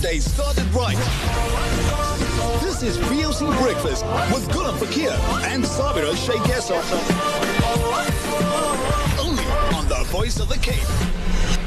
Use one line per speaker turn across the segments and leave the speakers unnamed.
They started right. This is VOC Breakfast with Gulam Fakir and Sabira Sheikh Only on the Voice of the Cape.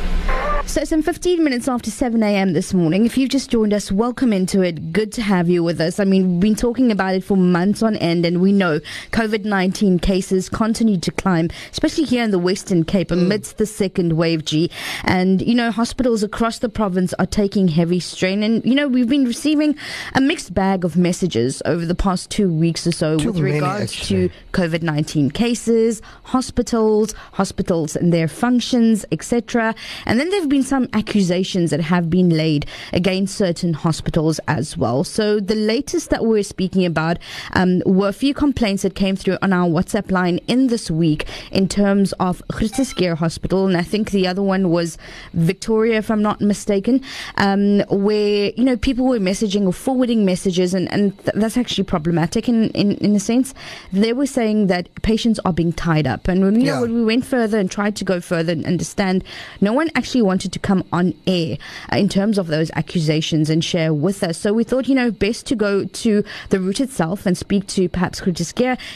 So, some 15 minutes after 7 a.m. this morning. If you've just joined us, welcome into it. Good to have you with us. I mean, we've been talking about it for months on end, and we know COVID 19 cases continue to climb, especially here in the Western Cape mm. amidst the second wave G. And, you know, hospitals across the province are taking heavy strain. And, you know, we've been receiving a mixed bag of messages over the past two weeks or so
Too
with regards
actually.
to COVID 19 cases, hospitals, hospitals and their functions, etc. And then there have been some accusations that have been laid against certain hospitals as well. So the latest that we're speaking about um, were a few complaints that came through on our WhatsApp line in this week in terms of Groote Hospital, and I think the other one was Victoria, if I'm not mistaken, um, where you know people were messaging or forwarding messages, and, and th- that's actually problematic in, in in a sense. They were saying that patients are being tied up, and when, you
Yeah.
know, when we went further and tried to go further and understand, no one actually wanted to come on air uh, in terms of those accusations and share with us. So we thought, you know, best to go to the route itself and speak to perhaps Groote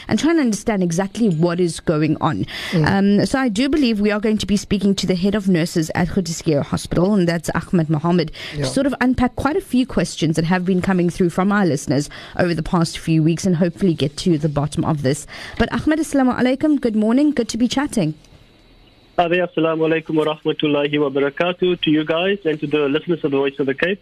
and try and understand exactly what is going on. Um, so I do believe we are going to be speaking to the head of nurses at Groote Hospital, and that's Achmat Mohamed,
Yeah.
to sort of unpack quite a few questions that have been coming through from our listeners over the past few weeks and hopefully get to the bottom of this. But Achmat, assalamu alaikum. Good morning. Good to be chatting.
There, assalamu alaikum wa rahmatullahi wa barakatuh to you guys and to the listeners of the Voice of the Cape.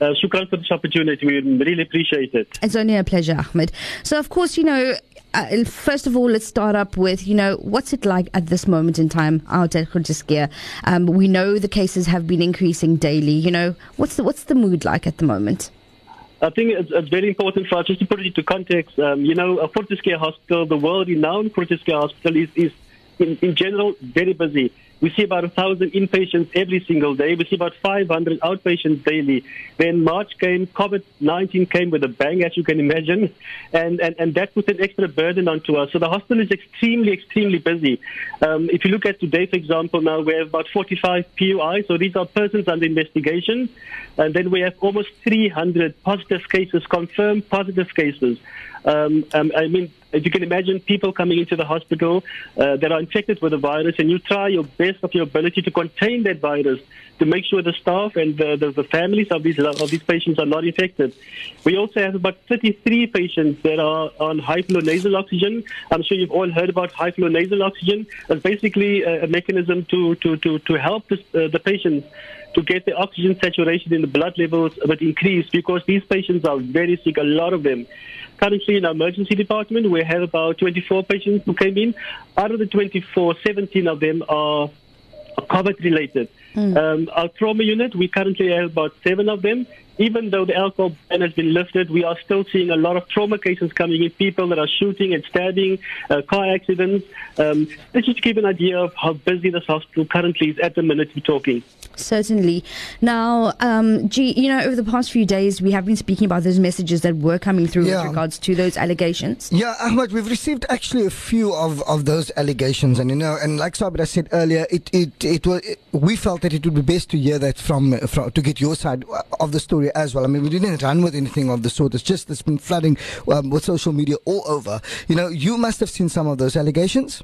Uh, shukran for this opportunity. We really appreciate it.
It's only a pleasure, Achmat. So, of course, you know, uh, first of all, let's start up with, you know, what's it like at this moment in time out at Groote Um, we know the cases have been increasing daily. You know, what's the what's the mood like at the moment?
I think it's, it's very important for us just to put it into context. Um, you know, a Groote Schuur Hospital, the world-renowned Groote Schuur Hospital, is, is in, in general very busy. We see about a thousand inpatients every single day. We see about 500 outpatients daily. When March came, COVID-19 came with a bang, as you can imagine, and, and, and that put an extra burden onto us. So the hospital is extremely, extremely busy. Um, if you look at today, for example, now we have about 45 PUIs, so these are persons under investigation, and then we have almost 300 positive cases, confirmed positive cases. Um, um, I mean, as you can imagine, people coming into the hospital uh, that are infected with the virus, and you try your best of your ability to contain that virus to make sure the staff and the, the, the families of these of these patients are not infected. We also have about 33 patients that are on high flow nasal oxygen. I'm sure you've all heard about high flow nasal oxygen. It's basically a, a mechanism to to to to help this, uh, the patients to get the oxygen saturation in the blood levels a bit increased because these patients are very sick, a lot of them. Currently in our emergency department, we have about 24 patients who came in. Out of the 24, 17 of them are COVID related. Um, our trauma unit, we currently have about seven of them. Even though the alcohol ban has been lifted, we are still seeing a lot of trauma cases coming in. People that are shooting and stabbing, uh, car accidents. Um, let's just give an idea of how busy this hospital currently is at the minute we're talking.
Certainly. Now, um, gee, you know, over the past few days, we have been speaking about those messages that were coming through
Yeah.
with regards to those allegations.
Yeah, Achmat, we've received actually a few of, of those allegations, and you know, and like Sabira said earlier, it it it was it, we felt that it would be best to hear that from, from to get your side of the story as well. I mean, we didn't run with anything of the sort. It's just it's been flooding um, with social media all over. You know, you must have seen some of those allegations.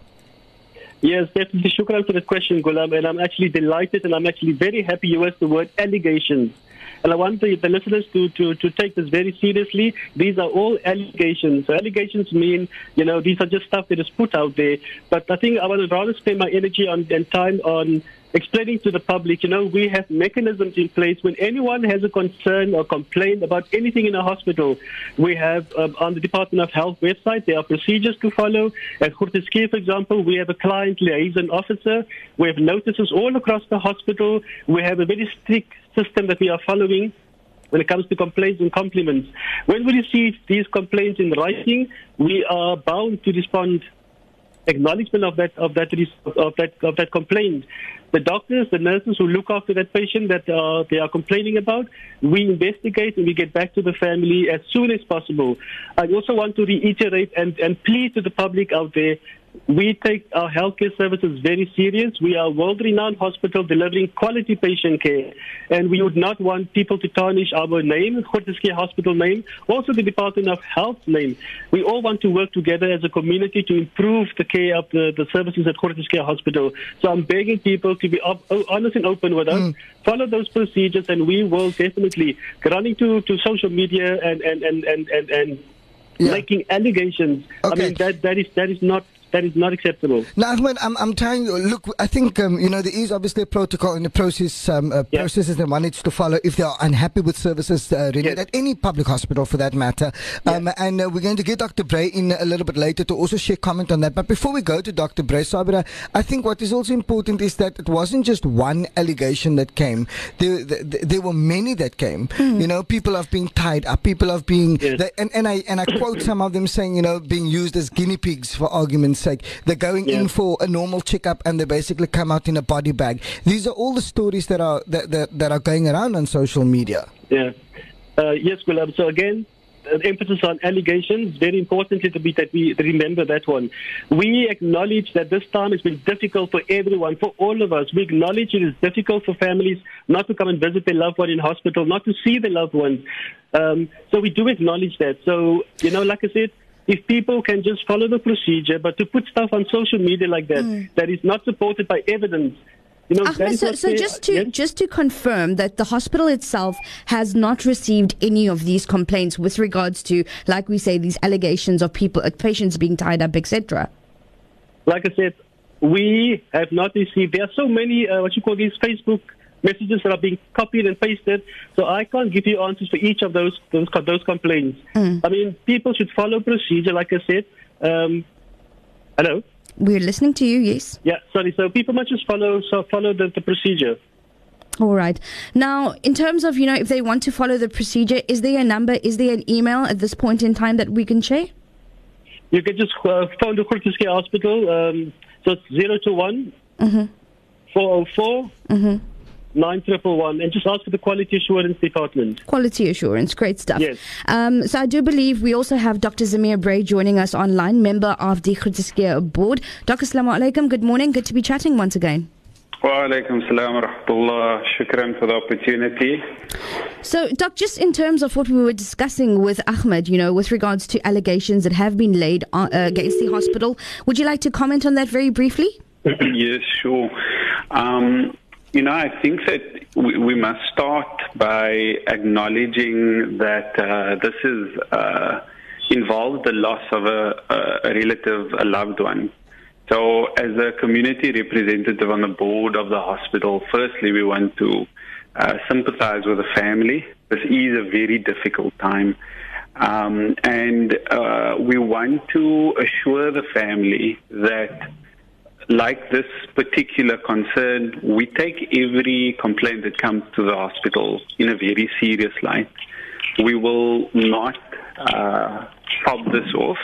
Yes, definitely. Shukran for the question, Gulam. And I'm actually delighted and I'm actually very happy you used the word allegations. And I want the, the listeners to, to, to take this very seriously. These are all allegations. So allegations mean, you know, these are just stuff that is put out there. But I think I would rather spend my energy on, and time on explaining to the public, you know, we have mechanisms in place when anyone has a concern or complaint about anything in a hospital. We have um, on the Department of Health website, there are procedures to follow. At Groote for example, we have a client liaison officer. We have notices all across the hospital. We have a very strict system that we are following when it comes to complaints and compliments. When we receive these complaints in writing, we are bound to respond acknowledgement of that of that of that of that complaint. The doctors, the nurses who look after that patient that uh, they are complaining about, we investigate and we get back to the family as soon as possible. I also want to reiterate and, and plead to the public out there we take our healthcare services very serious. We are a world-renowned hospital delivering quality patient care, and we would not want people to tarnish our name, Groote Schuur Hospital name, also the Department of Health name. We all want to work together as a community to improve the care of the, the services at Groote Schuur Hospital. So I'm begging people to be op- honest and open with us, mm. follow those procedures, and we will definitely running to, to social media and and and and and, and yeah. making allegations. Okay. I mean that that is that is not that is not acceptable.
Now, Achmat, I'm, I'm trying. To look, I think um, you know there is obviously a protocol in the process um, uh, yes. processes that one needs to follow if they are unhappy with services uh, rendered yes. at any public hospital for that matter. Um, yes. And uh, we're going to get Dr. Brey in a little bit later to also share comment on that. But before we go to Dr. Brey, Sabira, I think what is also important is that it wasn't just one allegation that came. There, there, there were many that came. Mm. You know, people have been tied up. People have been, they, and, and I and I quote some of them saying, you know, being used as guinea pigs for argument's sake. They're going yeah. in for a normal checkup and they basically come out in a body bag. These are all the stories that are that that, that are going around on social media.
Yeah. Uh, yes, Gulam. So again, emphasis on allegations. Very importantly to be that we remember that one. We acknowledge that this time has been difficult for everyone, for all of us. We acknowledge it is difficult for families not to come and visit their loved one in hospital, not to see their loved ones. Um, so we do acknowledge that. So you know, like I said if people can just follow the procedure, but to put stuff on social media like that mm. that is not supported by evidence. You know,
Achmat, so, so just to yes? just to confirm that the hospital itself has not received any of these complaints with regards to, like we say, these allegations of people, uh, patients being tied up, etc.
Like I said, we have not received. There are so many uh, what you call these Facebook messages that are being copied and pasted. So I can't give you answers for each of those those, those complaints. Mm. I mean, people should follow procedure, like I said. Um, hello.
We're listening to you. Yes.
Yeah. Sorry. So people must just follow so follow the, the procedure.
All right. Now, in terms of, you know, if they want to follow the procedure, is there a number, is there an email at this point in time that we can share?
You can just uh, phone the Schuur Hospital. Um, so it's 021 mm-hmm. 404 mm-hmm. 9111 and just ask for the quality assurance department.
Quality assurance, great stuff.
Yes.
Um, so I do believe we also have Dr. Zameer Brey joining us online, member of the Groote Schuur board. Dr. Assalamu alaikum, good morning, good to be chatting once again.
Wa alaikum salam wa rahmatullah. Shukran for the opportunity.
So, Doc, just in terms of what we were discussing with Achmat, you know, with regards to allegations that have been laid uh, against the hospital, would you like to comment on that very briefly?
yes, sure. Um, you know, I think that we, we must start by acknowledging that uh, this is uh, involves the loss of a, a relative, a loved one. So, as a community representative on the board of the hospital, firstly, we want to uh, sympathize with the family. This is a very difficult time. Um, and uh, we want to assure the family that like this particular concern, we take every complaint that comes to the hospital in a very serious light. We will not uh, fob this off.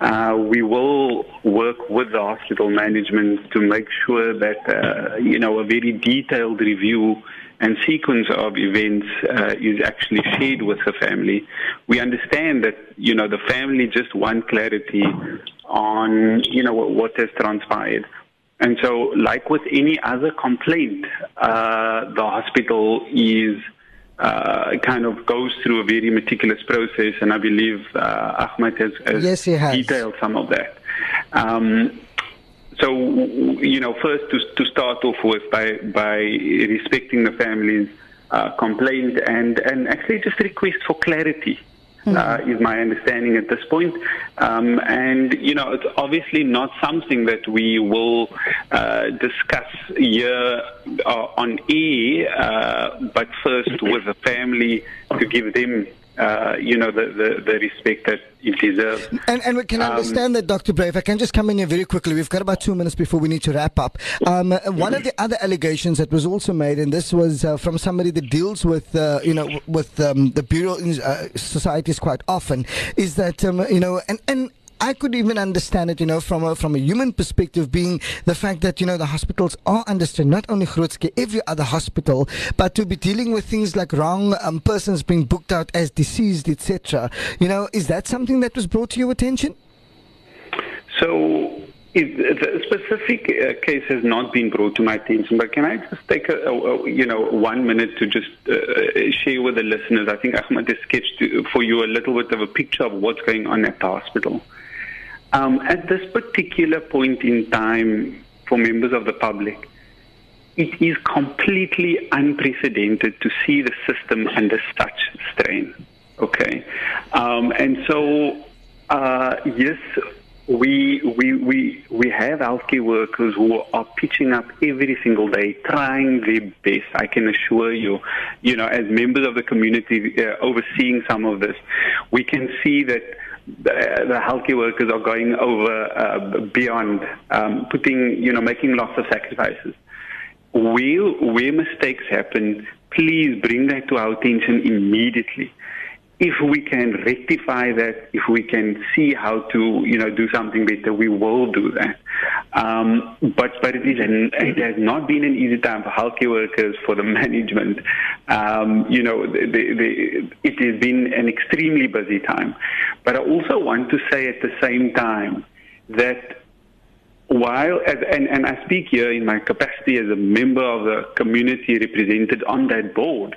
Uh, we will work with the hospital management to make sure that uh, you know a very detailed review and sequence of events uh, is actually shared with the family. We understand that you know the family just want clarity on you know what has transpired. And so, like with any other complaint, uh, the hospital is uh, kind of goes through a very meticulous process, and I believe uh, Achmat has, has,
yes, has
detailed some of that. Um, so, you know, first to, to start off with by by respecting the family's uh, complaint and and actually just request for clarity mm. uh, is my understanding at this point. Um, and, you know, it's obviously not something that we will uh, discuss here uh, on air, uh, but first with the family to give them uh, you know, the, the, the, respect that it deserves.
And, and we can um, understand that, Dr. Brey. If I can just come in here very quickly, we've got about two minutes before we need to wrap up. Um, one of the other allegations that was also made, and this was uh, from somebody that deals with, uh, you know, with um, the burial uh, societies quite often, is that, um, you know, and, and I could even understand it, you know, from a, from a human perspective, being the fact that, you know, the hospitals are understood, not only Schuur, every other hospital, but to be dealing with things like wrong um, persons being booked out as deceased, etc. You know, is that something that was brought to your attention?
So, the specific uh, case has not been brought to my attention, but can I just take a, a, you know one minute to just uh, share with the listeners? I think Achmat has sketched for you a little bit of a picture of what's going on at the hospital. Um, at this particular point in time, for members of the public, it is completely unprecedented to see the system under such strain. Okay, um, and so uh, yes we we we we have healthcare workers who are pitching up every single day, trying their best. I can assure you, you know, as members of the community uh, overseeing some of this, we can see that. The, the workers are going over uh, beyond um, putting, you know, making lots of sacrifices. Where, where mistakes happen, please bring that to our attention immediately if we can rectify that, if we can see how to, you know, do something better, we will do that. Um, but but it is an, it has not been an easy time for healthcare workers, for the management. Um, you know, the, the, it has been an extremely busy time. But I also want to say at the same time that while and, and I speak here in my capacity as a member of the community represented on that board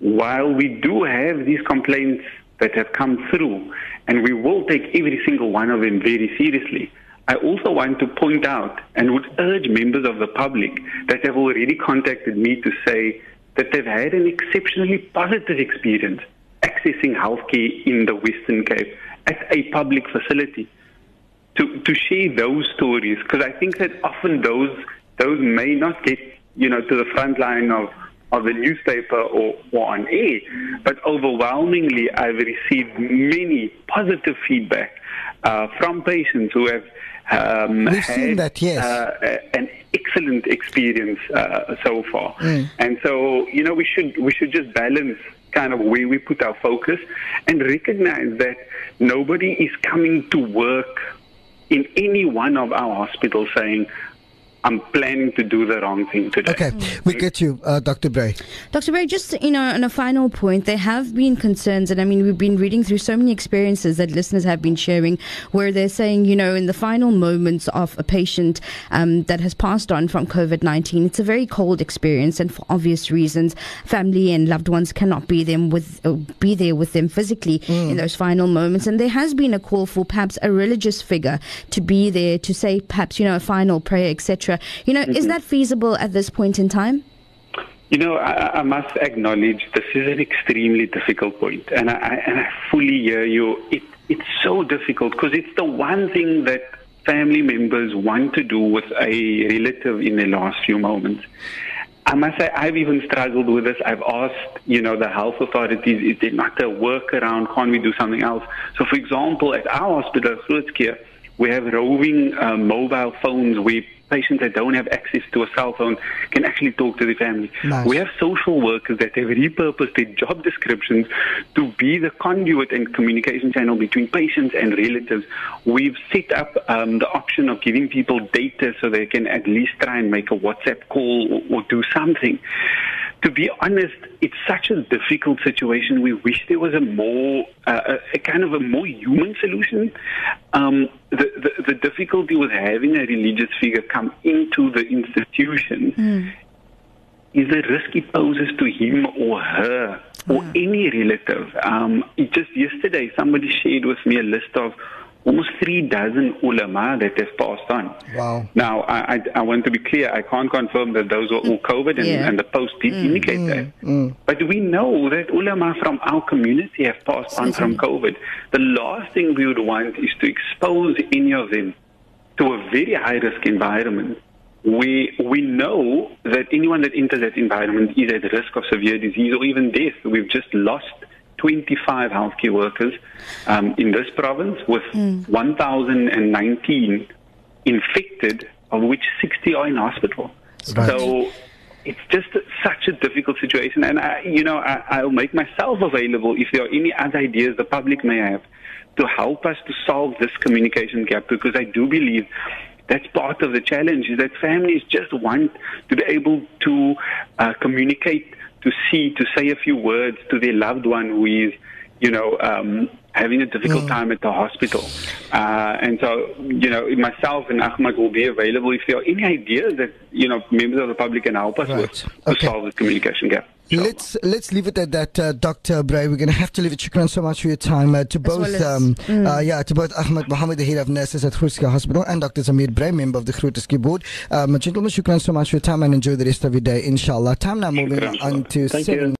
while we do have these complaints that have come through, and we will take every single one of them very seriously, I also want to point out and would urge members of the public that have already contacted me to say that they've had an exceptionally positive experience accessing healthcare in the Western Cape at a public facility. To, to share those stories, because I think that often those those may not get you know to the front line of of the newspaper or, or on air, but overwhelmingly I've received many positive feedback uh, from patients who have um,
We've
had
seen that, yes.
uh, an excellent experience uh, so far.
Mm.
And so, you know, we should we should just balance kind of where we put our focus and recognize that nobody is coming to work in any one of our hospitals saying, I'm planning to do the wrong thing today.
Okay, we get you, uh, Dr. Brey.
Dr. Brey, just you know, on a final point, there have been concerns, and I mean, we've been reading through so many experiences that listeners have been sharing, where they're saying, you know, in the final moments of a patient um, that has passed on from COVID nineteen, it's a very cold experience, and for obvious reasons, family and loved ones cannot be them with uh, be there with them physically mm. in those final moments, and there has been a call for perhaps a religious figure to be there to say perhaps you know a final prayer, etc. You know, mm-hmm. is that feasible at this point in time?
You know, I, I, must acknowledge this is an extremely difficult point, and I, and I fully hear you. It, it's so difficult because it's the one thing that family members want to do with a relative in the last few moments. I must say, I've even struggled with this. I've asked, you know, the health authorities, is there not a workaround? Can't we do something else? So, for example, at our hospital, Groote Schuur, we have roving uh, mobile phones where patients that don't have access to a cell phone can actually talk to the family. Nice. We have social workers that have repurposed their job descriptions to be the conduit and communication channel between patients and relatives. We've set up um, the option of giving people data so they can at least try and make a WhatsApp call or, or do something to be honest, it's such a difficult situation. We wish there was a more, uh, a, kind of a more human solution. Um, the, the, the, difficulty with having a religious figure come into the institution mm. is the risk it poses to him or her or mm. any relative. Um, just yesterday, somebody shared with me a list of almost three dozen ulama that have passed on.
Wow.
Now, I, I, I, want to be clear, I can't confirm that those were all COVID and, yeah. and the post did mm, indicate mm, that. Mm. But we know that ulama from our community have passed on from COVID. The last thing we would want is to expose any of them to a very high risk environment. We, we know that anyone that enters that environment is at risk of severe disease or even death. We've just lost 25 healthcare workers um, in this province, with mm. 1,019 infected, of which 60 are in hospital. Right. So it's just such a difficult situation. And, I, you know, I, will make myself available if there are any other ideas the public may have to help us to solve this communication gap, because I do believe that's part of the challenge is that families just want to be able to uh, communicate to see, to say a few words to their loved one who is, you know, um, having a difficult
Mm.
time at the hospital. Uh, and so, you know, myself and Achmat will be available if there are any ideas that, you know, members of the public can help us
Right.
with to
Okay.
solve this communication gap. Sure.
Let's let's leave it at that, uh, Dr. Brey. We're going to have to leave it. Shukran so much for your time uh, to both,
well as-
um, uh, yeah, to both Achmat Mohamed, the head of nurses at Groote Schuur Hospital, and Dr. Zameer Brey, member of the Groote Schuur board. Um, gentlemen, shukran so much for your time and enjoy the rest of your day, inshallah. Time now moving
Shukran.
on to
Thank
seven.
you.